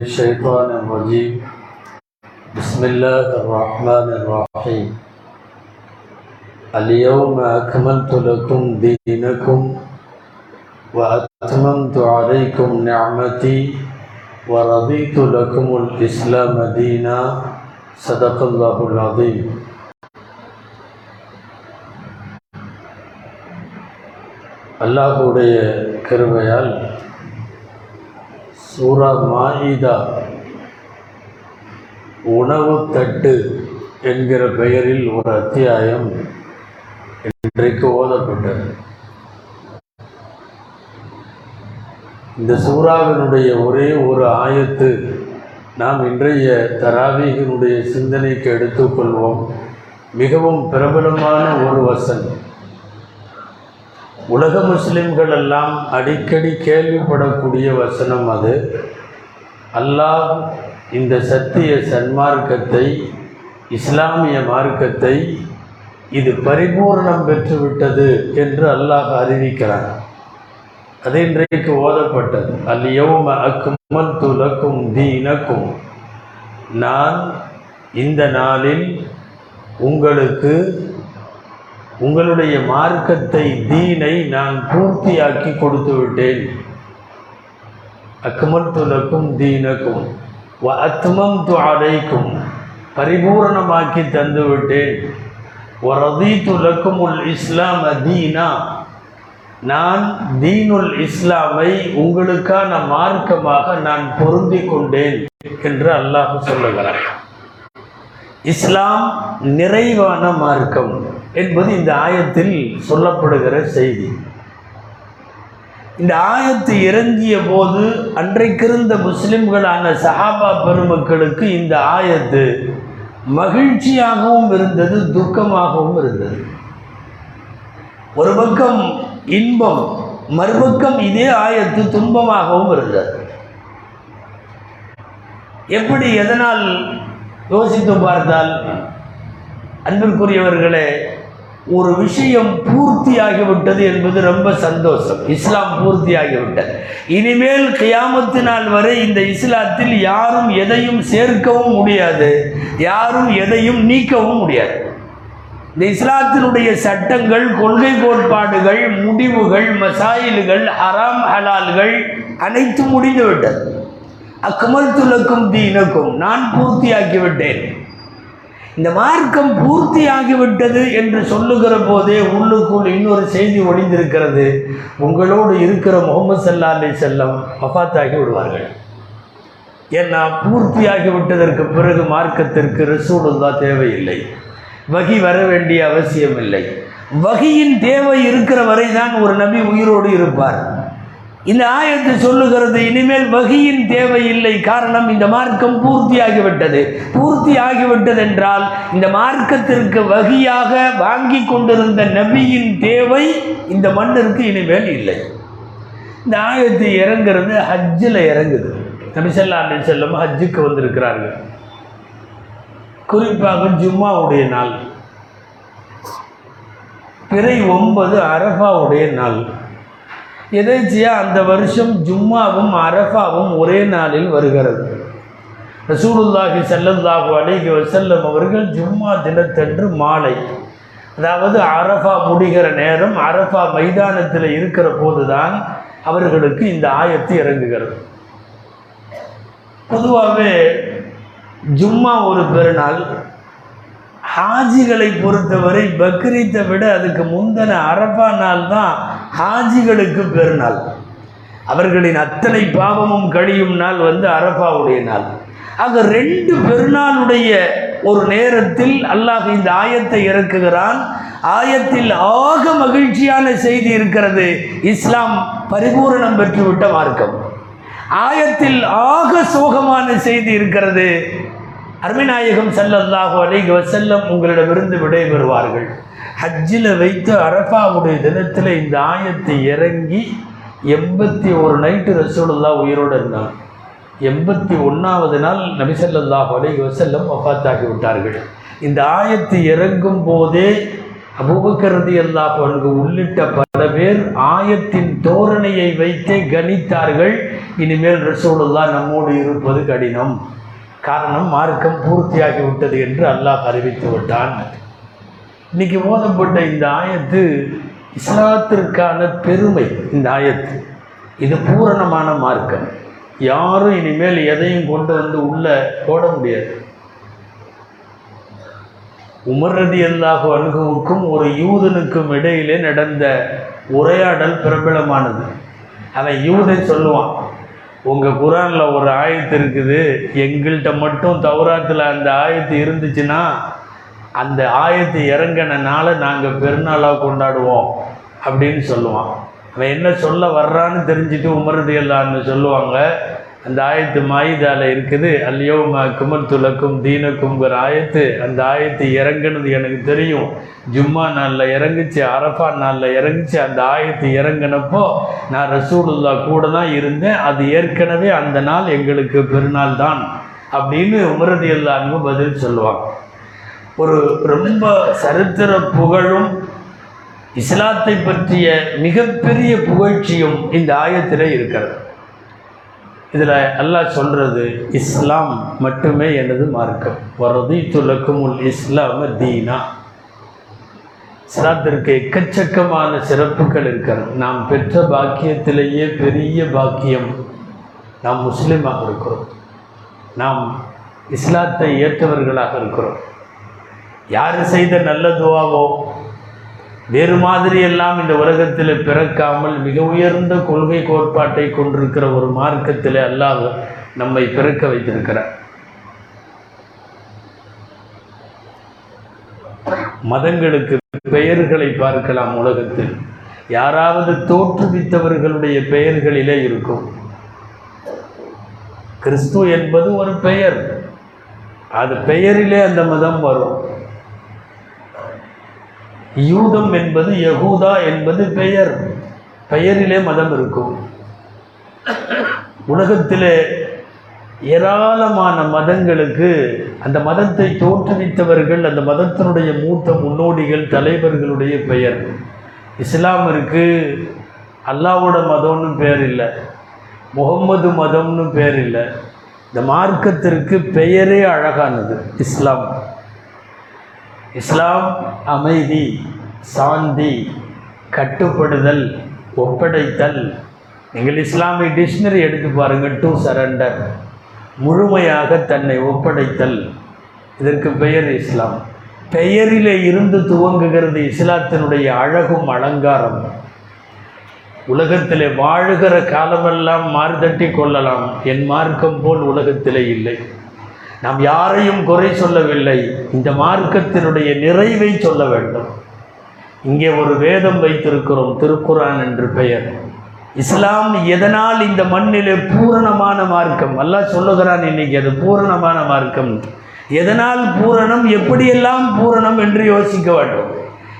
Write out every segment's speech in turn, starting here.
الشيطان الرجيم بسم الله الرحمن الرحيم اليوم أكملت لكم دينكم وأتممت عليكم نعمتي ورضيت لكم الإسلام دينا صدق الله العظيم அல்லாஹுடைய கிருபையால் சூரா மாயிதா உணவு தட்டு என்கிற பெயரில் ஒரு அத்தியாயம் இன்றைக்கு ஓதப்பட்டது. இந்த சூறாவினுடைய ஒரே ஒரு ஆயத்து நாம் இன்றைய தராவீகனுடைய சிந்தனைக்கு எடுத்துக்கொள்வோம் மிகவும் பிரபலமான ஒரு வசனம் உலக முஸ்லிம்கள் எல்லாம் அடிக்கடி கேள்விப்படக்கூடிய வசனம் அது. அல்லாஹ் இந்த சத்திய சன்மார்க்கத்தை இஸ்லாமிய மார்க்கத்தை இது பரிபூர்ணம் பெற்றுவிட்டது என்று அல்லாஹ் அறிவிக்கிறான். அது இன்றைக்கு ஓதப்பட்டது. அல்யௌம அக்குமல் துலக்கும் தீனக்கும். நான் இந்த நாளில் உங்களுக்கு உங்களுடைய மார்க்கத்தை தீனை நான் பூர்த்தியாக்கி கொடுத்து விட்டேன். அக்மல் துலக்கும் தீனக்கும் வ அத்மம் அடைக்கும் பரிபூரணமாக்கி தந்து விட்டேன். ஒரதி துலக்கும் உல் இஸ்லாம் அதீனா நான் தீனுல் இஸ்லாமை உங்களுக்கான மார்க்கமாக நான் பொருந்தி கொண்டேன் என்று அல்லாஹ் சொல்லுகிறார் இஸ்லாம் நிறைவான மார்க்கம். என்பது இந்த ஆயத்தில் சொல்லப்படுகிற செய்தி. இந்த ஆயத்து இறங்கிய போது அன்றைக்கிருந்த முஸ்லிம்களான சஹாபா பெருமக்களுக்கு இந்த ஆயத்து மகிழ்ச்சியாகவும் இருந்தது துக்கமாகவும் இருந்தது. ஒரு பக்கம் இன்பம் மறுபக்கம் இதே ஆயத்து துன்பமாகவும் இருந்தது. எப்படி எதனால்? யோசித்து பார்த்தால் அன்பிற்குரியவர்களே ஒரு விஷயம் பூர்த்தியாகிவிட்டது என்பது ரொம்ப சந்தோஷம். இஸ்லாம் பூர்த்தியாகிவிட்டது. இனிமேல் கியாமத்து நாள் வரை இந்த இஸ்லாத்தில் யாரும் எதையும் சேர்க்கவும் முடியாது. யாரும் எதையும் நீக்கவும் முடியாது. இந்த இஸ்லாத்தினுடைய சட்டங்கள் கொள்கை கோட்பாடுகள் முடிவுகள் மசாயில்கள் ஹராம் ஹலால்கள் அனைத்தும் முடிந்துவிட்டது. அக்மல் துலக்கும் தீனக்கும் நான் பூர்த்தியாக்கிவிட்டேன் இந்த மார்க்கம் பூர்த்தியாகிவிட்டது என்று சொல்லுகிற போதே உள்ளுக்குள் இன்னொரு செய்தி ஒளிந்திருக்கிறது. உங்களோடு இருக்கிற முகமது சல்லா அலி செல்லம் வஃத்தாகி விடுவார்கள். ஏன்னா பூர்த்தியாகி விட்டதற்கு பிறகு மார்க்கத்திற்கு ரசூலுல்லா தேவையில்லை. வகி வர வேண்டிய அவசியம் இல்லை வகியின் தேவை இருக்கிற வரை தான் ஒரு நபி உயிரோடு இருப்பார். இந்த ஆயத்து சொல்லுகிறது இனிமேல் வகியின் தேவை இல்லை காரணம் இந்த மார்க்கம் பூர்த்தியாகிவிட்டது. பூர்த்தி ஆகிவிட்டது என்றால் இந்த மார்க்கத்திற்கு வகியாக வாங்கி கொண்டிருந்த நபியின் தேவை இந்த மண்ணிற்கு இனிமேல் இல்லை. இந்த ஆயத்து இறங்குறது ஹஜ்ஜில் இறங்குது. நபிசல்லா அலி செல்லம் ஹஜ்ஜுக்கு வந்திருக்கிறார்கள். குறிப்பாக ஜும்மாவுடைய நாள். பிறை ஒன்பது அரஃபாவுடைய நாள். எதேச்சியாக அந்த வருஷம் ஜும்மாவும் அரஃபாவும் ஒரே நாளில் வருகிறது. ரசூலுல்லாஹி செல்லல்லாஹு அலைஹி வசல்லம் அவர்கள் ஜும்மா தினத்தன்று மாலை அதாவது அரஃபா முடிகிற நேரம் அரஃபா மைதானத்தில் இருக்கிற போதுதான் அவர்களுக்கு இந்த ஆயத்து இறங்குகிறது. பொதுவாகவே ஜும்மா ஒரு பெருநாள் ஹாஜிகளை பொறுத்தவரை பக்ரீத்தை விட அதுக்கு முந்தின அரபா நாள் தான் ஹாஜிகளுக்கு பெருநாள் அவர்களின் அத்தனை பாவமும் கழியும் நாள் வந்து அரபாவுடைய நாள். ஆக ரெண்டு பெருநாளுடைய ஒரு நேரத்தில் அல்லாஹ் இந்த ஆயத்தை இறக்குகிறான். ஆயத்தில் ஆக மகிழ்ச்சியான செய்தி இருக்கிறது. இஸ்லாம் பரிபூரணம் பெற்றுவிட்ட மார்க்கம். ஆயத்தில் ஆக சோகமான செய்தி இருக்கிறது. அருமைநாயகம் செல்லல்லாஹு அலைஹி வசல்லம் உங்களிடமிருந்து விடைபெறுவார்கள். ஹஜ்ஜில் வைத்து அரஃபாவுடைய தினத்தில் இந்த ஆயத்தை இறங்கி எண்பத்தி ஒரு நைட்டு ரசூலுல்லா உயிரோடு இருந்தார் எண்பத்தி ஒன்றாவது நாள் நபிசல்லாஹு அலைஹி வசல்லம் வஃத்தாக்கி விட்டார்கள். இந்த ஆயத்து இறங்கும் போதே அபூபக்கரதி அல்லாஹ் அங்கு உள்ளிட்ட பல பேர் ஆயத்தின் தோரணையை வைத்தே கணித்தார்கள். இனிமேல் ரசூலுல்லா நம்மோடு இருப்பது கடினம். காரணம் மார்க்கம் பூர்த்தியாகி விட்டது என்று அல்லாஹ் அறிவித்து விட்டான். இன்னைக்கு மோதப்பட்ட இந்த ஆயத்து இஸ்லாத்திற்கான பெருமை இந்த ஆயத்து. இது பூரணமான மார்க்கம். யாரும் இனிமேல் எதையும் கொண்டு வந்து உள்ள போட முடியாது. உமர்ரதி அல்லாஹு அணுகுவுக்கும் ஒரு யூதனுக்கும் இடையிலே நடந்த உரையாடல் பிரபலமானது. அவன் யூதன் சொல்லுவான் உங்கள் குரானில் ஒரு ஆயத்து இருக்குது. எங்கள்கிட்ட மட்டும் தௌராத்தில் அந்த ஆயத்து இருந்துச்சுன்னா அந்த ஆயத்து இறங்கினால நாங்கள் பெருநாளாக கொண்டாடுவோம் அப்படின்னு சொல்லுவான். அவன் என்ன சொல்ல வர்றான்னு தெரிஞ்சுட்டு உமரது எல்லான்னு சொல்லுவாங்க. அந்த ஆயத்து மாயுதால இருக்குது. அல்லையோ குமல் துலக்கும் தீனக்குங்கிற ஆயத்து. அந்த ஆயத்து இறங்குனது எனக்கு தெரியும். ஜும்மா நாளில் இறங்குச்சு அரஃபா நாளில் இறங்குச்சு. அந்த ஆயத்து இறங்கினப்போ நான் ரசூலுல்லா கூட தான் இருந்தேன். அது ஏற்கனவே அந்த நாள் எங்களுக்கு பெருநாள் தான் அப்படின்னு உமரது எல்லாருக்கும் பதில் சொல்லுவாங்க. ஒரு ரொம்ப சரித்திர புகழும் இஸ்லாத்தை பற்றிய மிகப்பெரிய புகழ்ச்சியும் இந்த ஆயத்தில் இருக்கிறது. இதில் அல்லாஹ் சொல்கிறது இஸ்லாம் மட்டுமே எனது மார்க்கம். வரது துலக்கும் உள் இஸ்லாம தீனா. இஸ்லாத்திற்கு எக்கச்சக்கமான சிறப்புகள் இருக்கிறது. நாம் பெற்ற பாக்கியத்திலேயே பெரிய பாக்கியம் நாம் முஸ்லீமாக இருக்கிறோம். நாம் இஸ்லாத்தை ஏற்றவர்களாக இருக்கிறோம். யார் செய்த நல்ல துவாவோ வேறு மாதிரி எல்லாம் இந்த உலகத்தில் பிறக்காமல் மிக உயர்ந்த கொள்கை கோட்பாட்டை கொண்டிருக்கிற ஒரு மார்க்கத்தில் அல்லாத நம்மை பிறக்க வைத்திருக்கிறார். மதங்களுக்கு பெயர்களை பார்க்கலாம் உலகத்தில். யாராவது தோற்றுவித்தவர்களுடைய பெயர்களிலே இருக்கும். கிறிஸ்து என்பது ஒரு பெயர். அது பெயரிலே அந்த மதம் வரும். யூதம் என்பது யகூதா என்பது பெயர். பெயரிலே மதம் இருக்கும். உலகத்திலே ஏராளமான மதங்களுக்கு அந்த மதத்தை தோற்றுவித்தவர்கள் அந்த மதத்தினுடைய மூத்த முன்னோடிகள் தலைவர்களுடைய பெயர். இஸ்லாமிற்கு அல்லாவோட மதம்னு பேர் இல்லை. முகம்மது மதம்னு பேர் இல்லை. இந்த மார்க்கத்திற்கு பெயரே அழகானது இஸ்லாம். இஸ்லாம் அமைதி சாந்தி கட்டுப்படுதல் ஒப்படைத்தல். நீங்கள் இஸ்லாமிய டிக்ஷனரி எடுத்து பாருங்கள் டு சரண்டர் முழுமையாக தன்னை ஒப்படைத்தல். இதற்கு பெயர் இஸ்லாம். பெயரிலே இருந்து துவங்குகிறது இஸ்லாத்தினுடைய அழகும் அலங்காரம். உலகத்திலே வாழுகிற காலமெல்லாம் மாறுதட்டி கொள்ளலாம். என் மார்க்கம் போல் உலகத்திலே இல்லை. நாம் யாரையும் குறை சொல்லவில்லை. இந்த மார்க்கத்தினுடைய நிறைவை சொல்ல வேண்டும். இங்கே ஒரு வேதம் வைத்திருக்கிறோம் திருக்குரான் என்று பெயர். இஸ்லாம் எதனால் இந்த மண்ணிலே பூரணமான மார்க்கம்? அல்லாஹ் சொல்லுகிறான் இன்னைக்கு அது பூரணமான மார்க்கம். எதனால் பூரணம்? எப்படியெல்லாம் பூரணம் என்று யோசிக்க வேண்டும்.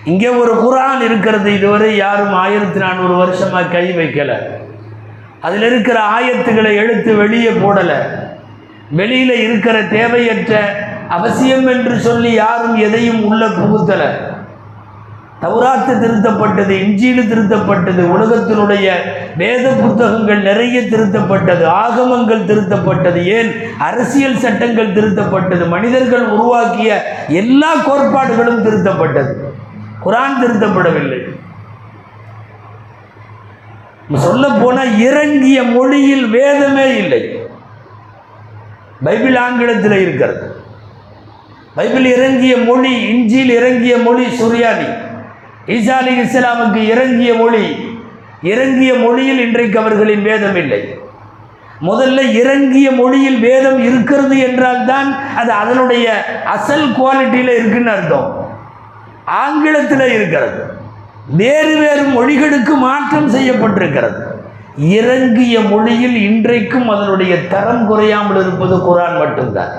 இங்கே ஒரு குரான் இருக்கிறது இதுவரை யாரும் ஆயிரத்தி நானூறு வருஷமாக கை வைக்கலை. அதில் இருக்கிற ஆயத்துக்களை எழுத்து வெளியே போடலை. வெளியில் இருக்கிற தேவையற்ற அவசியம் என்று சொல்லி யாரும் எதையும் உள்ள புகுத்தல. தௌராத்து திருத்தப்பட்டது இஞ்சியில் திருத்தப்பட்டது உலகத்தினுடைய வேத புத்தகங்கள் நிறைய திருத்தப்பட்டது ஆகமங்கள் திருத்தப்பட்டது ஏன் அரசியல் சட்டங்கள் திருத்தப்பட்டது மனிதர்கள் உருவாக்கிய எல்லா கோட்பாடுகளும் திருத்தப்பட்டது. குரான் திருத்தப்படவில்லை. சொல்ல போனால் இறங்கிய மொழியில் வேதமே இல்லை. பைபிள் ஆங்கிலத்தில் இருக்கிறது. பைபிள் இறங்கிய மொழி இஞ்சியில் இறங்கிய மொழி சுரியானி. ஈசா அலி இஸ்லாமுக்கு இறங்கிய மொழி இறங்கிய மொழியில் இன்றைக்கு அவர்களின் வேதம் இல்லை. முதல்ல இறங்கிய மொழியில் வேதம் இருக்கிறது என்றால் தான் அது அதனுடைய அசல் குவாலிட்டியில் இருக்குன்னு அர்த்தம். ஆங்கிலத்தில் இருக்கிறது. வேறு வேறு மொழிகளுக்கு மாற்றம் செய்யப்பட்டிருக்கிறது. இறங்கிய மொழியில் இன்றைக்கும் அதனுடைய தரம் குறையாமல் இருப்பது குரான் மட்டும்தான்.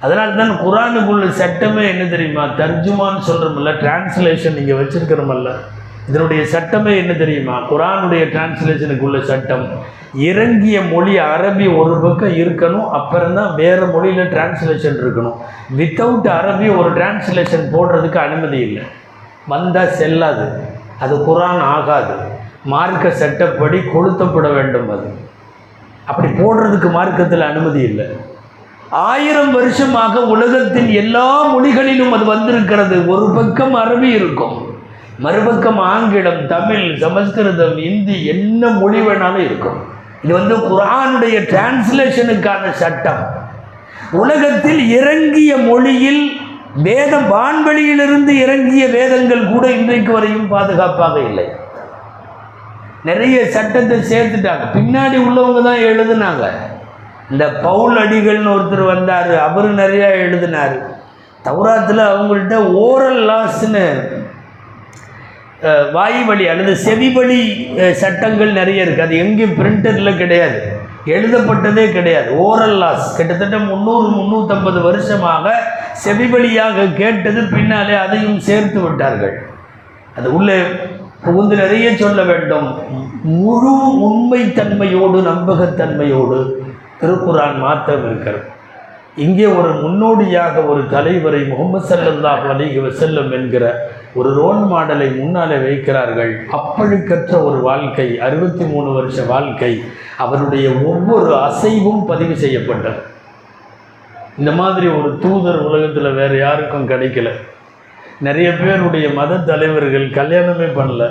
அதனால தான் குரானுக்குள்ள சட்டமே என்ன தெரியுமா? தர்ஜுமான்னு சொல்கிறோம்ல டிரான்ஸ்லேஷன் நீங்கள் வச்சுருக்கிறோமல்ல இதனுடைய சட்டமே என்ன தெரியுமா? குரானுடைய டிரான்ஸ்லேஷனுக்குள்ள சட்டம். இறங்கிய மொழி அரபி ஒரு பக்கம் இருக்கணும் அப்புறம் தான் வேறு மொழியில் டிரான்ஸ்லேஷன் இருக்கணும். வித்தவுட் அரபி ஒரு டிரான்ஸ்லேஷன் போடுறதுக்கு அனுமதி இல்லை. வந்தால் செல்லாது. அது குரான் ஆகாது. மார்க்க சட்டப்படி கொளுத்தப்பட வேண்டும் அது. அப்படி போடுறதுக்கு மார்க்கத்தில் அனுமதி இல்லை. ஆயிரம் வருஷமாக உலகத்தின் எல்லா மொழிகளிலும் அது வந்திருக்கிறது. ஒரு பக்கம் அரபி இருக்கும். மறுபக்கம் ஆங்கிலம் தமிழ் சமஸ்கிருதம் இந்தி என்ன மொழி வேணாலும் இருக்கும். இது வந்து குரானுடைய டிரான்ஸ்லேஷனுக்கான சட்டம். உலகத்தில் இறங்கிய மொழியில் வேதம் வான்வெளியிலிருந்து இறங்கிய வேதங்கள் கூட இன்றைக்கு வரையும் பாதுகாப்பாக இல்லை. நிறைய சட்டத்தை சேர்த்துட்டாங்க. பின்னாடி உள்ளவங்க தான் எழுதுனாங்க. இந்த பவுல் அடிகள்னு ஒருத்தர் வந்தார். அவர் நிறையா எழுதினார். தௌராத்தில் அவங்கள்ட்ட ஓரல் லாஸ்ன்னு வாய் வழி அல்லது செவி வழி சட்டங்கள் நிறைய இருக்குது அது எங்கேயும் பிரிண்டரில் கிடையாது. எழுதப்பட்டதே கிடையாது. Oral laws. கிட்டத்தட்ட முந்நூறு முந்நூற்றம்பது வருஷமாக செவி வழியாக கேட்டது பின்னாலே அதையும் சேர்த்து விட்டார்கள். அது உள்ளே புகுந்து நிறைய சொல்ல வேண்டும். முழு உண்மைத்தன்மையோடு நம்பகத்தன்மையோடு திருக்குரான் மாற்றம் இருக்கிறது இங்கே ஒரு முன்னோடியாக ஒரு தலைவரை முகமது ஸல்லல்லாஹு அலைஹி செல்லும் என்கிற ஒரு ரோல் மாடலை முன்னாலே வைக்கிறார்கள். அப்பழுக்கற்ற ஒரு வாழ்க்கை அறுபத்தி மூணு வருஷ வாழ்க்கை அவருடைய ஒவ்வொரு அசைவும் பதிவு செய்யப்பட்டது. இந்த மாதிரி ஒரு தூதர் உலகத்தில் வேறு யாருக்கும் கிடைக்கல. நிறைய பேருடைய மத தலைவர்கள் கல்யாணமே பண்ணல.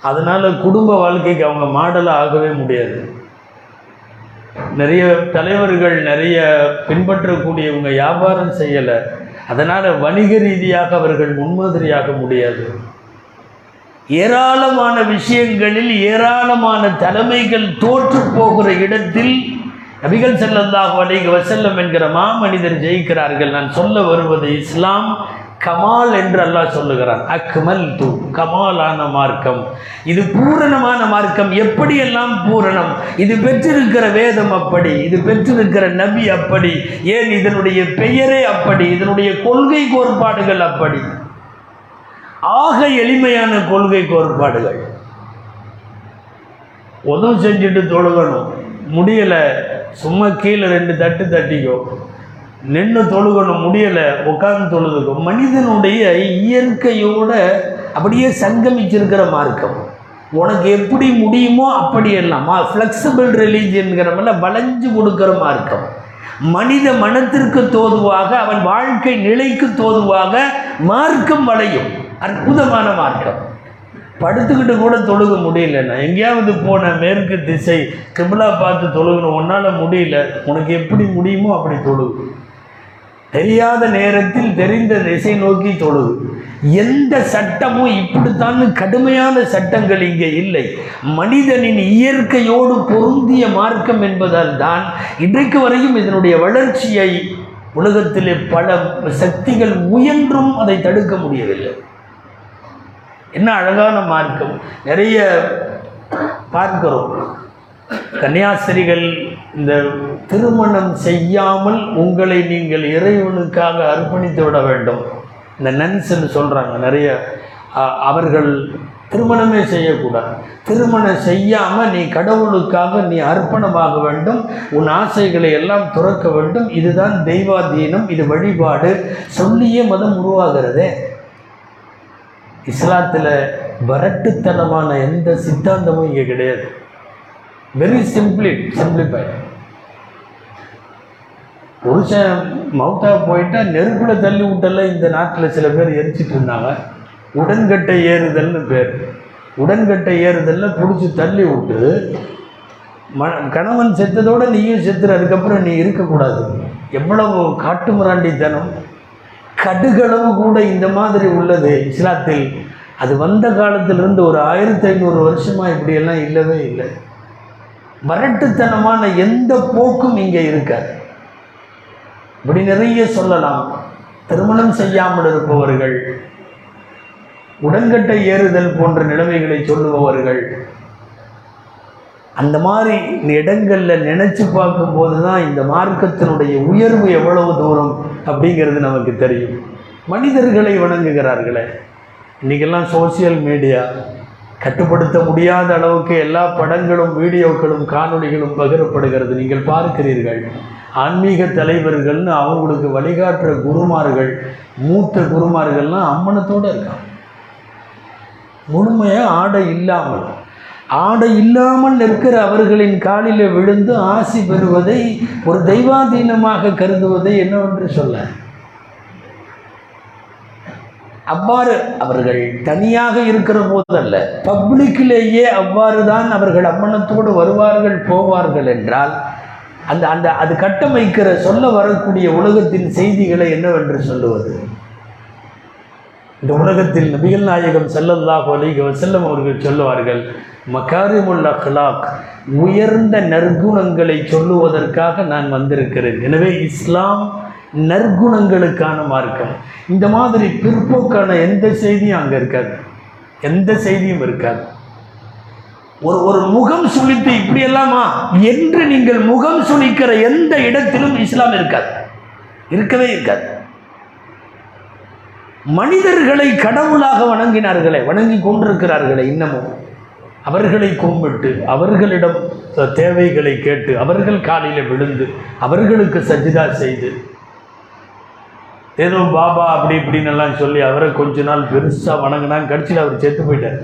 அதனால் குடும்ப வாழ்க்கைக்கு அவங்க மாடலாக ஆகவே முடியாது. நிறைய தலைவர்கள் நிறைய பின்பற்றக்கூடியவங்க வியாபாரம் செய்யலை. அதனால் வணிக ரீதியாக அவர்கள் முன்மாதிரியாக முடியாது. ஏராளமான விஷயங்களில் ஏராளமான தலைமைகள் தோற்று போகிற இடத்தில் நபிகள் செல்லந்தாக அலைஹி வசல்லம் என்கிற மாமனிதர் ஜெயிக்கிறார்கள். நான் சொல்ல வருவது இஸ்லாம் கமால் என்று அல்லாஹ் சொல்லுகிறான். அக்மல் து கமாலான மார்க்கம். இது பூரணமான மார்க்கம். எப்படியெல்லாம் பூரணம்? இது பெற்றிருக்கிற வேதம் அப்படி இது பெற்றிருக்கிற நபி அப்படி ஏன் இதனுடைய பெயரே அப்படி இதனுடைய கொள்கை கோட்பாடுகள் அப்படி? ஆக எளிமையான கொள்கை கோட்பாடுகள். உதவு செஞ்சுட்டு தொழுகணும். முடியலை சும்மா கீழே ரெண்டு தட்டு தட்டிக்கோ. நின்று தொழுகணும் முடியலை உட்கார்ந்து தொழுதுக்கும் மனிதனுடைய இயற்கையோட அப்படியே சங்கமிச்சிருக்கிற மார்க்கம். உனக்கு எப்படி முடியுமோ அப்படி எல்லாம். ஃப்ளெக்சிபிள் ரிலீஜியன்கிறவங்கள வளைஞ்சு கொடுக்குற மார்க்கம். மனித மனத்திற்கு தோதுவாக அவன் வாழ்க்கை நிலைக்கு தோதுவாக மார்க்கம் வளையும். அற்புதமான மார்க்கம். படுத்துக்கிட்டு கூட தொழுக முடியலண்ணா எங்கேயாவது போன மேற்கு திசை கிபிலா பார்த்து தொழுகணும் உன்னால் முடியல. உனக்கு எப்படி முடியுமோ அப்படி தொழுகு. தெரியாத நேரத்தில் தெரிந்த திசை நோக்கி தொழுது எந்த சட்டமும் இப்படித்தான் கடுமையான சட்டங்கள் இங்கே இல்லை. மனிதனின் இயற்கையோடு பொருந்திய மார்க்கம் என்பதால் தான் இன்றைக்கு வரையும் இதனுடைய வளர்ச்சியை உலகத்திலே பல சக்திகள் முயன்றும் அதை தடுக்க முடியவில்லை. என்ன அழகான மார்க்கம். நிறைய பார்க்கிறோம். கன்னியாஸ்திரிகள் இந்த திருமணம் செய்யாமல் உங்களை நீங்கள் இறைவனுக்காக அர்ப்பணித்து விட வேண்டும். இந்த நன்ஸ்ன்னு சொல்கிறாங்க நிறைய அவர்கள் திருமணமே செய்யக்கூடாது. திருமணம் செய்யாமல் நீ கடவுளுக்காக நீ அர்ப்பணமாக வேண்டும். உன் ஆசைகளை எல்லாம் துறக்க வேண்டும். இதுதான் தெய்வாதீனம் இது வழிபாடு. சொல்லியே மதம் உருவாகிறதே. இஸ்லாத்தில் வரட்டுத்தனமான எந்த சித்தாந்தமும் இங்கே கிடையாது. வெரி சிம்பிளி சிம்பிளிஃபை புருஷன் மவுத்தா போயிட்டா நெருப்புல தள்ளி விட்டெல்லாம் இந்த நாட்டில் சில பேர் எரிச்சிட்டு இருந்தாங்க. உடன்கட்டை ஏறுதல்னு பேர். உடன்கட்டை ஏறுதல்ல பிடிச்சி தள்ளி விட்டு ம கணவன் செத்ததோட நீயும் செத்துற அதுக்கப்புறம் நீ இருக்கக்கூடாது. எவ்வளவு காட்டுமிராண்டித்தனம் கடுகளவு கூட இந்த மாதிரி உள்ளது இஸ்லாத்தில். அது வந்த காலத்திலிருந்து ஒரு ஆயிரத்தி ஐநூறு வருஷமாக இப்படியெல்லாம் இல்லவே இல்லை. வரட்டுத்தனமான எந்த போக்கும் இங்கே இருக்காது. இப்படி நிறைய சொல்லலாம். திருமணம் செய்யாமல் இருப்பவர்கள் உடன்கட்டை ஏறுதல் போன்ற நிலைமைகளை சொல்லுபவர்கள் அந்த மாதிரி இடங்களில் நினச்சி பார்க்கும்போது தான் இந்த மார்க்கத்தினுடைய உயர்வு எவ்வளவு தூரம் அப்படிங்கிறது நமக்கு தெரியும். மனிதர்களை வணங்குகிறார்களே இன்றைக்கெல்லாம் சோசியல் மீடியா கட்டுப்படுத்த முடியாத அளவுக்கு எல்லா படங்களும் வீடியோக்களும் காணொளிகளும் பகிரப்படுகிறது. நீங்கள் பார்க்கிறீர்கள். ஆன்மீக தலைவர்கள்னு அவங்களுக்கு வழிகாட்டுற குருமார்கள் மூத்த குருமார்கள்லாம் அம்மனத்தோடு இருக்காங்க. முழுமையாக ஆடை இல்லாமல் ஆடை இல்லாமல் நிற்கிற அவர்களின் காலில் விழுந்து ஆசி பெறுவதை ஒரு தெய்வாதீனமாக கருதுவதை என்னவென்று சொல்ல? அவ்வாறு அவர்கள் தனியாக இருக்கிற போதல்ல பப்ளிக்கிலேயே அவ்வாறு தான் அவர்கள் அம்மனத்தோடு வருவார்கள் போவார்கள் என்றால் அந்த அந்த அது கட்டமைக்கிற சொல்ல வரக்கூடிய உலகத்தின் செய்திகளை என்னவென்று சொல்லுவது? இந்த உலகத்தில் நபிகள் நாயகம் செல்லல்லாஹ் அலைஹி அவர்கள் சொல்லுவார்கள் மகாரிமுல் அக்லாக் உயர்ந்த நற்குணங்களை சொல்லுவதற்காக நான் வந்திருக்கிறேன். எனவே இஸ்லாம் நற்குணங்களுக்கான மார்க்கம். இந்த மாதிரி பிற்போக்கான எந்த செய்தியும் அங்கே இருக்காது. எந்த செய்தியும் இருக்காது. ஒரு ஒரு முகம் சுளித்து இப்படியெல்லாமா? என்று நீங்கள் முகம் சுளிக்கிற எந்த இடத்திலும் இஸ்லாம் இருக்காது. இருக்கவே இருக்காது. மனிதர்களை கடவுளாக வணங்கினார்களே வணங்கி கொண்டிருக்கிறார்களே இன்னமும். அவர்களை கும்பிட்டு அவர்களிடம் தேவைகளை கேட்டு அவர்கள் காலில் விழுந்து அவர்களுக்கு சஜிதா செய்து ஏதோ பாபா அப்படி இப்படின்னு எல்லாம் சொல்லி அவரை கொஞ்ச நாள் பெருசாக வணங்கினாங்க கடைசியில் அவர் செத்து போயிட்டார்.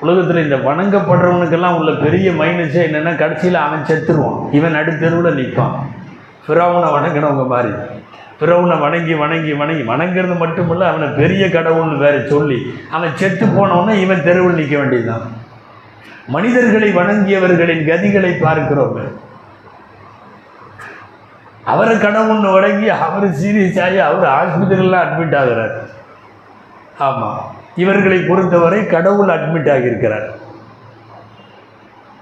உலகத்தில் இந்த வணங்கப்படுறவனுக்கெல்லாம் உள்ள பெரிய மைனஸே என்னென்னா கடைசியில் அவன் செத்துருவான். இவன் அடுத்தெருவில் நிற்பான் ஃபிரௌனை வணங்கினவங்க மாதிரி. பிறவுனை வணங்கி வணங்கி வணங்கி. வணங்குறது மட்டுமில்ல அவனை பெரிய கடவுள்னு வேற சொல்லி அவன் செத்து போனவொன்னே இவன் தெருவில் நிற்க வேண்டியதுதான். மனிதர்களை வணங்கியவர்களின் கதிகளை பார்க்கிறோம். அவரை கடவுள்னு வணங்கி அவர் சீரியஸ் ஆகி அவர் ஆஸ்பத்திரியில் அட்மிட் ஆகிறார். ஆமாம் இவர்களை பொறுத்தவரை கடவுள் அட்மிட் ஆகியிருக்கிறார்.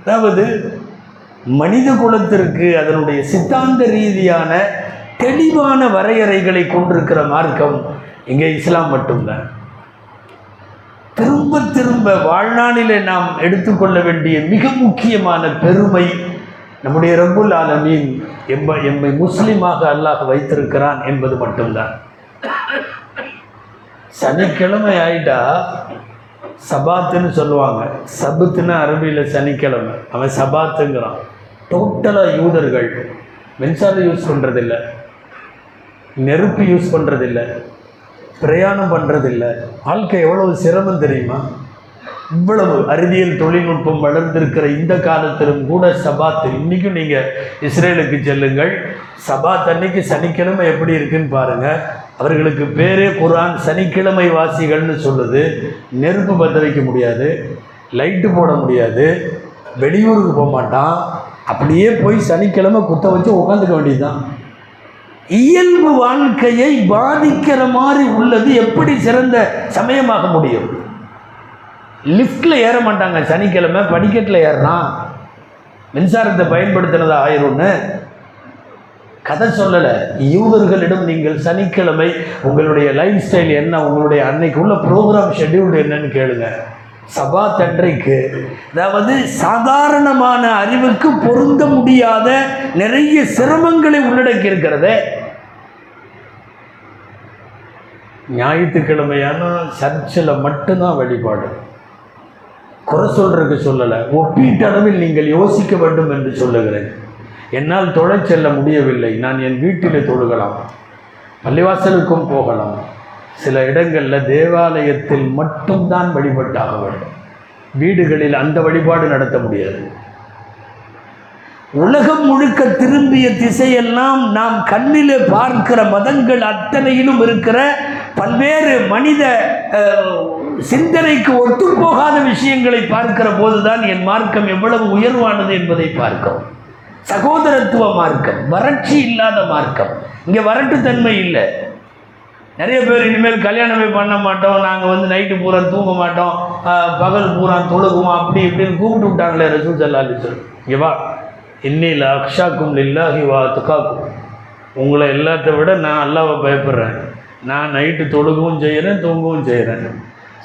அதாவது மனித குலத்திற்கு அதனுடைய சித்தாந்த ரீதியான தெளிவான வரையறைகளை கொண்டிருக்கிற மார்க்கம் இங்கே இஸ்லாம் மட்டும்தான். திரும்ப திரும்ப வாழ்நாளிலே நாம் எடுத்துக்கொள்ள வேண்டிய மிக முக்கியமான பெருமை நம்முடைய ரபுல் ஆலமீன் எம்ப எம்மை முஸ்லீமாக அல்லாஹ் வைத்திருக்கிறான் என்பது மட்டும்தான். சனிக்கிழமை ஆயிட்டா சபாத்துன்னு சொல்லுவாங்க. சபுத்துன்னு அரபியில் சனிக்கிழமை. அவன் சபாத்துங்கிறான். டோட்டலாக யூதர்கள். மின்சாரம் யூஸ் பண்ணுறதில்ல நெருப்பு யூஸ் பண்ணுறதில்ல பிரயாணம் பண்ணுறதில்ல வாழ்க்கை எவ்வளவு சிரமம் தெரியுமா? இவ்வளவு அறிவியல் தொழில்நுட்பம் வளர்ந்திருக்கிற இந்த காலத்திலும் கூட சபாத் இன்றைக்கும் நீங்கள் இஸ்ரேலுக்கு செல்லுங்கள். சபாத் அன்னைக்கு சனிக்கிழமை எப்படி இருக்குன்னு பாருங்கள் அவர்களுக்கு பேரே குரான் சனிக்கிழமை வாசிகள்னு சொல்லுது. நெருப்பு பற்ற வைக்க முடியாது லைட்டு போட முடியாது வெளியூருக்கு போக மாட்டான். அப்படியே போய் சனிக்கிழமை குத்த வச்சு உட்காந்துக்க வேண்டியதுதான். இயல்பு வாழ்க்கையை பாதிக்கிற மாதிரி உள்ளது எப்படி சிறந்த சமயமாக முடியும்? லிஃப்டில் ஏற மாட்டாங்க சனிக்கிழமை படிக்கட்டில் ஏறினா மின்சாரத்தை பயன்படுத்தினது ஆயிரும்னு கதை சொல்லலை. யூதர்களிடம் நீங்கள் சனிக்கிழமை உங்களுடைய லைஃப் ஸ்டைல் என்ன உங்களுடைய அன்னைக்கு உள்ள ப்ரோக்ராம் ஷெட்யூல் என்னன்னு கேளுங்க. சபா தன்றைக்கு அதாவது சாதாரணமான அறிவுக்கு பொருந்த முடியாத நிறைய சிரமங்களை உள்ளடக்கி இருக்கிறதே ஞாயிற்றுக்கிழமையான சர்ச்சில் மட்டும்தான் வழிபாடு. குறை சொல்றதுக்கு சொல்லலை. ஒப்பீட்டளவில் நீங்கள் யோசிக்க வேண்டும் என்று சொல்லுகிறேன். என்னால் தொழச் செல்ல முடியவில்லை. நான் என் வீட்டிலே தொழுகலாம். பள்ளிவாசலுக்கும் போகலாம். சில இடங்களில் தேவாலயத்தில் மட்டும்தான் வழிபட்டாக வேண்டும். வீடுகளில் அந்த வழிபாடு நடத்த முடியாது. உலகம் முழுக்க திரும்பிய திசையெல்லாம் நாம் கண்ணிலே பார்க்கிற மதங்கள் அத்தனையிலும் இருக்கிற பல்வேறு மனித சிந்தனைக்கு ஒத்துப்போகாத விஷயங்களை பார்க்கிற போதுதான் என் மார்க்கம் எவ்வளவு உயர்வானது என்பதை பார்க்கிறோம். சகோதரத்துவ மார்க்கம் வறட்சி இல்லாத மார்க்கம். இங்கே வரட்டுத்தன்மை இல்லை. நிறைய பேர் இனிமேல் கல்யாணமே பண்ண மாட்டோம். நாங்கள் வந்து நைட்டு பூரா தூங்க மாட்டோம். பகல் பூரா தொழுகுவோம். அப்படி இப்படின்னு கூப்பிட்டு விட்டாங்களே ரசூல் சல்லாலி சொல் இங்கேவா இன்னில் அக்ஷாக்கும் இல்லாஹி வா துக்காக்கும் உங்களை எல்லாத்த விட நான் அல்லாவை பயப்படுறேன். நான் நைட்டு தொழுகவும் செய்கிறேன் தூங்கவும் செய்கிறேன்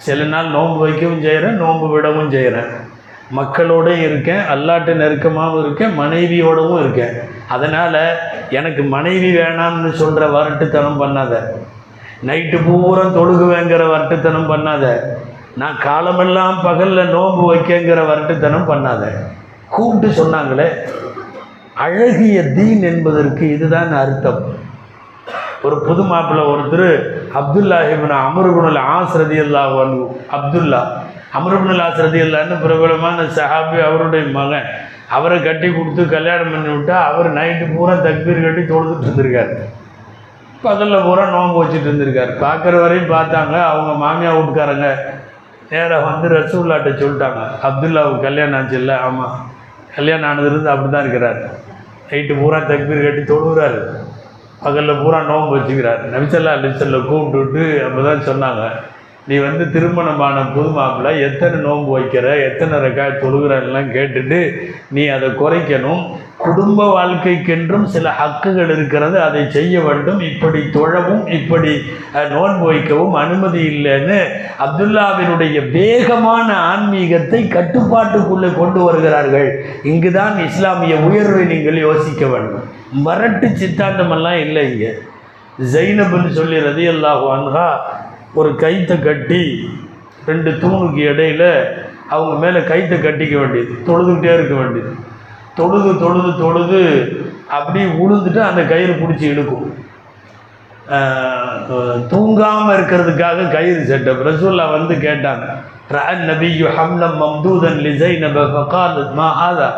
சில நாள் நோன்பு வைக்கவும் செய்கிறேன் நோன்பு விடவும் செய்கிறேன் மக்களோட இருக்கேன் அல்லாட்டு நெருக்கமாகவும் இருக்கேன் மனைவியோடவும் இருக்கேன். அதனால் எனக்கு மனைவி வேணாம்னு சொல்கிற வரட்டுத்தனம் பண்ணாத. நைட்டு பூரா தொழுகுவேங்கிற வரட்டுத்தனம் பண்ணாத. நான் காலமெல்லாம் பகலில் நோன்பு வைக்கங்கிற வரட்டுத்தனம் பண்ணாத. கூப்பிட்டு சொன்னாங்களே அழகிய தீன் என்பதற்கு இதுதான் அர்த்தம். ஒரு புது மாப்பிள்ளை ஒருத்தர் அப்துல்லாஹிபின் இபின் அமருகுணல் ஆஸ்ரதி அப்துல்லா அமருபுல் ஆசிரதி இல்லைன்னு பிரபலமான சஹாபி அவருடைய மகன். அவரை கட்டி கொடுத்து கல்யாணம் பண்ணி விட்டா அவர் நைட்டு பூரா தக்பீர் கட்டி தொழுதுட்டு இருந்திருக்காரு. பகலில் பூரா நோம்பு வச்சுட்டு இருந்திருக்கார். பார்க்குற வரையும் பார்த்தாங்க. அவங்க மாமியா வீட்டுக்காரங்க நேராக வந்து ரசூல்லாட்ட சொல்லிட்டாங்க. அப்துல்லாவுக்கு கல்யாணம் ஆச்சு இல்லை? ஆமாம் கல்யாணம் ஆனதுலேருந்து அப்படி தான் இருக்கிறார். நைட்டு பூரா தக்பீர் கட்டி தொழுகிறாரு. பகலில் பூரா நோம்பு வச்சுக்கிறார். நபிசல்லா அலிசல்ல கூப்பிட்டு விட்டு அப்போ தான் சொன்னாங்க. நீ வந்து திருமணமான புது மாப்பிள்ளை எத்தனை நோன்பு வைக்கிற எத்தனை ரெக்காய் தொழுகிறன்னெலாம் கேட்டுட்டு நீ அதை குறைக்கணும். குடும்ப வாழ்க்கைக்கென்றும் சில ஹக்குகள் இருக்கிறது அதை செய்ய வேண்டும். இப்படி தொழவும் இப்படி நோன்பு வைக்கவும் அனுமதி இல்லைன்னு அப்துல்லாவினுடைய வேகமான ஆன்மீகத்தை கட்டுப்பாட்டுக்குள்ளே கொண்டு வருகிறார்கள். இங்குதான் இஸ்லாமிய உயர்வை நீங்கள் யோசிக்க வேண்டும். மரட்டு சித்தாந்தமெல்லாம் இல்லை இங்கே. ஜைனப்னு சொல்லி ரதி அல்லாஹு அன்ஹா ஒரு கைத்தை கட்டி ரெண்டு தூணுக்கு இடையில அவங்க மேலே கைத்தை கட்டிக்க வேண்டியது தொழுதுகிட்டே இருக்க வேண்டியது. தொழுது தொழுது தொழுது அப்படியே உழுந்துட்டு அந்த கயிறு பிடிச்சி இழுக்கும். தூங்காமல் இருக்கிறதுக்காக கயிறு செட்டப் ரசூல்லா வந்து கேட்டாங்க ரா நபியு ஹம்லம் மம்தூதன் லிசைனப ஃபகாலத் மா ஆதா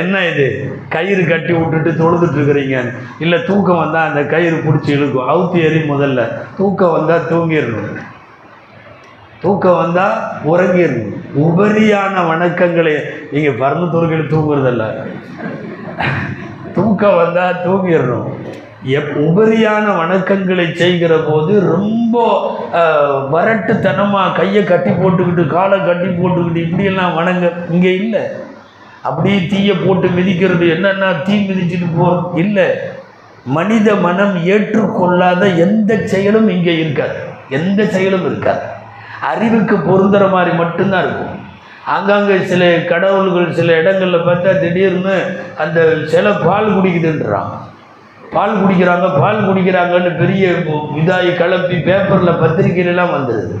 என்ன இது? கயிறு கட்டி விட்டுட்டு தொழுதுட்டு இருக்கிறீங்க. இல்லை தூக்கம் வந்தால் அந்த கயிறு பிடிச்சி இழுக்கும். அவுத்தி எறி முதல்ல. தூக்கம் வந்தால் தூங்கிடணும். தூக்கம் வந்தால் உறங்கிடணும். உபரியான வணக்கங்களை நீங்கள் பறந்து தொழுகையில் தூங்குறதில்ல. தூக்கம் வந்தால் தூங்கிடணும். எப் உபரியான வணக்கங்களை செய்கிற போது ரொம்ப வரட்டுத்தனமாக கையை கட்டி போட்டுக்கிட்டு காலை கட்டி போட்டுக்கிட்டு இப்படியெல்லாம் வணங்க இங்கே இல்லை. அப்படியே தீயை போட்டு மிதிக்கிறது என்னென்னா தீ மிதிச்சுட்டு போகிறோம் இல்லை. மனித மனம் ஏற்றுக்கொள்ளாத எந்த செயலும் இங்கே இருக்காது. எந்த செயலும் இருக்காது. அறிவுக்கு பொருந்துற மாதிரி மட்டும்தான் இருக்கும். ஆங்காங்கே சில கடவுள்கள் சில இடங்களில் பார்த்தா திடீர்னு அந்த சில பால் குடிக்குதுன்றான் பால் குடிக்கிறாங்க பால் குடிக்கிறாங்கன்னு பெரிய இதாகி கலப்பி பேப்பரில் பத்திரிக்கையிலலாம் வந்துடுது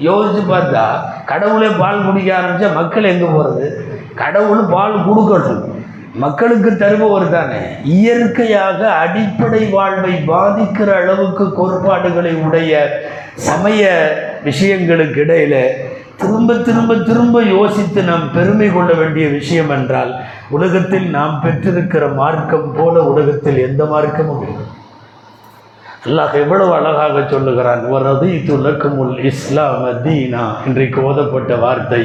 யோசித்து பார்த்தா கடவுளே பால் குடிக்க ஆரம்பித்தா மக்கள் எங்கே போகிறது கடவுள் பால் கொடுக்கணும் மக்களுக்கு தருபவர் தானே. இயற்கையாக அடிப்படை வாழ்வை பாதிக்கிற அளவுக்கு கோட்பாடுகளை உடைய சமய விஷயங்களுக்கு இடையில் திரும்ப திரும்ப திரும்ப யோசித்து நாம் பெருமை கொள்ள வேண்டிய விஷயம் என்றால் உலகத்தில் நாம் பெற்றிருக்கிற மார்க்கம் போல உலகத்தில் எந்த மார்க்கமும் இல்லை. அல்லாஹ் எவ்வளவு அழகாக சொல்லுகிறான் வரது துலக்குமுல் இஸ்லாம் தீனா இன்றைக்கு ஓதப்பட்ட வார்த்தை.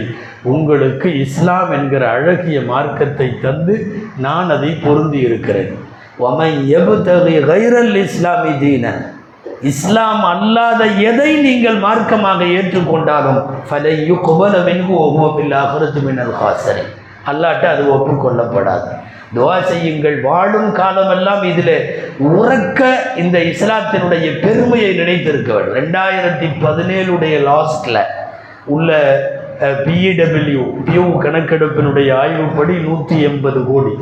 உங்களுக்கு இஸ்லாம் என்கிற அழகிய மார்க்கத்தை தந்து நான் அதை பொருந்தி இருக்கிறேன். ஒமை எபுத்தகை கைரல் இஸ்லாமி தீன இஸ்லாம் அல்லாத எதை நீங்கள் மார்க்கமாக ஏற்றுக்கொண்டாலும் ஃபலையு குபலமென்கு ஒவ்வொரு அகரத்து மின்னல் ஹாசரை அல்லாட்ட அது ஒப்புக்கொள்ளப்படாது. துவா செய்யுங்கள். வாழும் காலமெல்லாம் இதில் உறக்க இந்த இஸ்லாத்தினுடைய பெருமையை நினைத்திருக்க வேண்டும். ரெண்டாயிரத்தி பதினேழுடைய லாஸ்டில் உள்ள பிஇடபிள்யூ பியூ கணக்கெடுப்பினுடைய ஆய்வுப்படி நூற்றி எண்பது கோடி.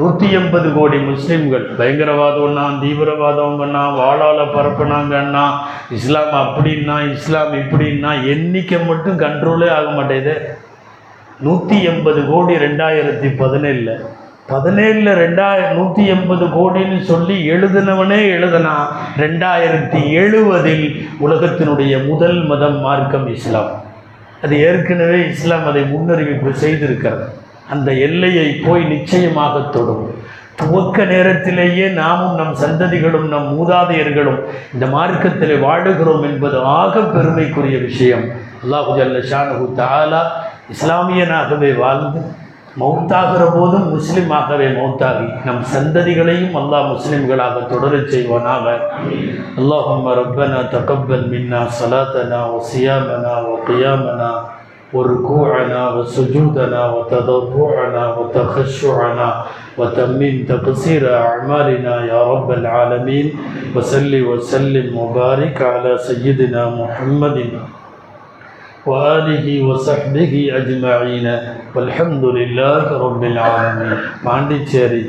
நூற்றி எண்பது கோடி முஸ்லீம்கள். பயங்கரவாதம்னா தீவிரவாதம்னா வாழால பரப்புனாங்கன்னா இஸ்லாம் அப்படின்னா இஸ்லாம் இப்படின்னா எண்ணிக்கை மட்டும் கண்ட்ரோலே ஆக மாட்டேது நூற்றி எண்பது கோடி ரெண்டாயிரத்தி பதினேழில். பதினேழில் ரெண்டாயிர நூற்றி எண்பது கோடின்னு சொல்லி எழுதினவனே எழுதினா ரெண்டாயிரத்தி எழுவதில் உலகத்தினுடைய முதல் மதம் மார்க்கம் இஸ்லாம். அது ஏற்கனவே இஸ்லாம் அதை முன்னறிவிப்பு செய்திருக்கிறது. அந்த எல்லையை போய் நிச்சயமாக தொடும். துவக்க நேரத்திலேயே நாமும் நம் சந்ததிகளும் நம் மூதாதையர்களும் இந்த மார்க்கத்தில் வாழுகிறோம் என்பது ஆக பெருமைக்குரிய விஷயம். அல்லாஹு ஜல்ல ஷானஹு தாலா இஸ்லாமியனாகவே வாழ்ந்து மௌத்தாகிற போதும் முஸ்லிமாகவே மௌத்தாகி நம் சந்ததிகளையும் அல்லாஹ் முஸ்லிம்களாக தொடரச் செய்வானாக اللهم ربنا تقبل منا صلاتنا وصيامنا وقيامنا وركوعنا وسجودنا وتضرعنا وتخشعنا وتمم تقصير أعمالنا يا رب العالمين وسل وسلم وبارك على سيدنا محمد وآله وصحبه أجمعين والحمد لله رب العالمين பாண்டிச்சேரி